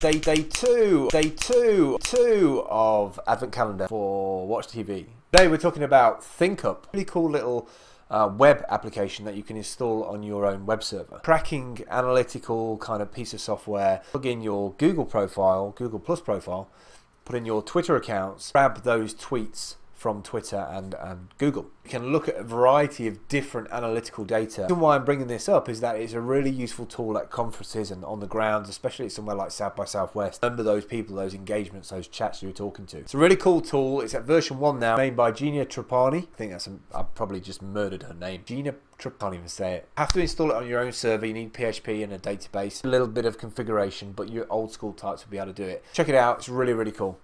day day two, day two, two of Advent Calendar for Watch TV. Today we're talking about ThinkUp, really cool little uh, web application that you can install on your own web server. Tracking analytical kind of piece of software. Plug in your Google profile, Google Plus profile, put in your Twitter accounts, grab those tweets from Twitter and, and Google. You can look at a variety of different analytical data. The reason why I'm bringing this up is that it's a really useful tool at conferences and on the grounds, especially somewhere like South by Southwest. Remember those people, those engagements, those chats you were talking to. It's a really cool tool. It's at version one now, made by Gina Trapani. I think that's, I probably just murdered her name. Gina Trip can't even say it. Have to install it on your own server. You need PHP and a database, a little bit of configuration, but your old school types will be able to do it. Check it out. It's really, really cool.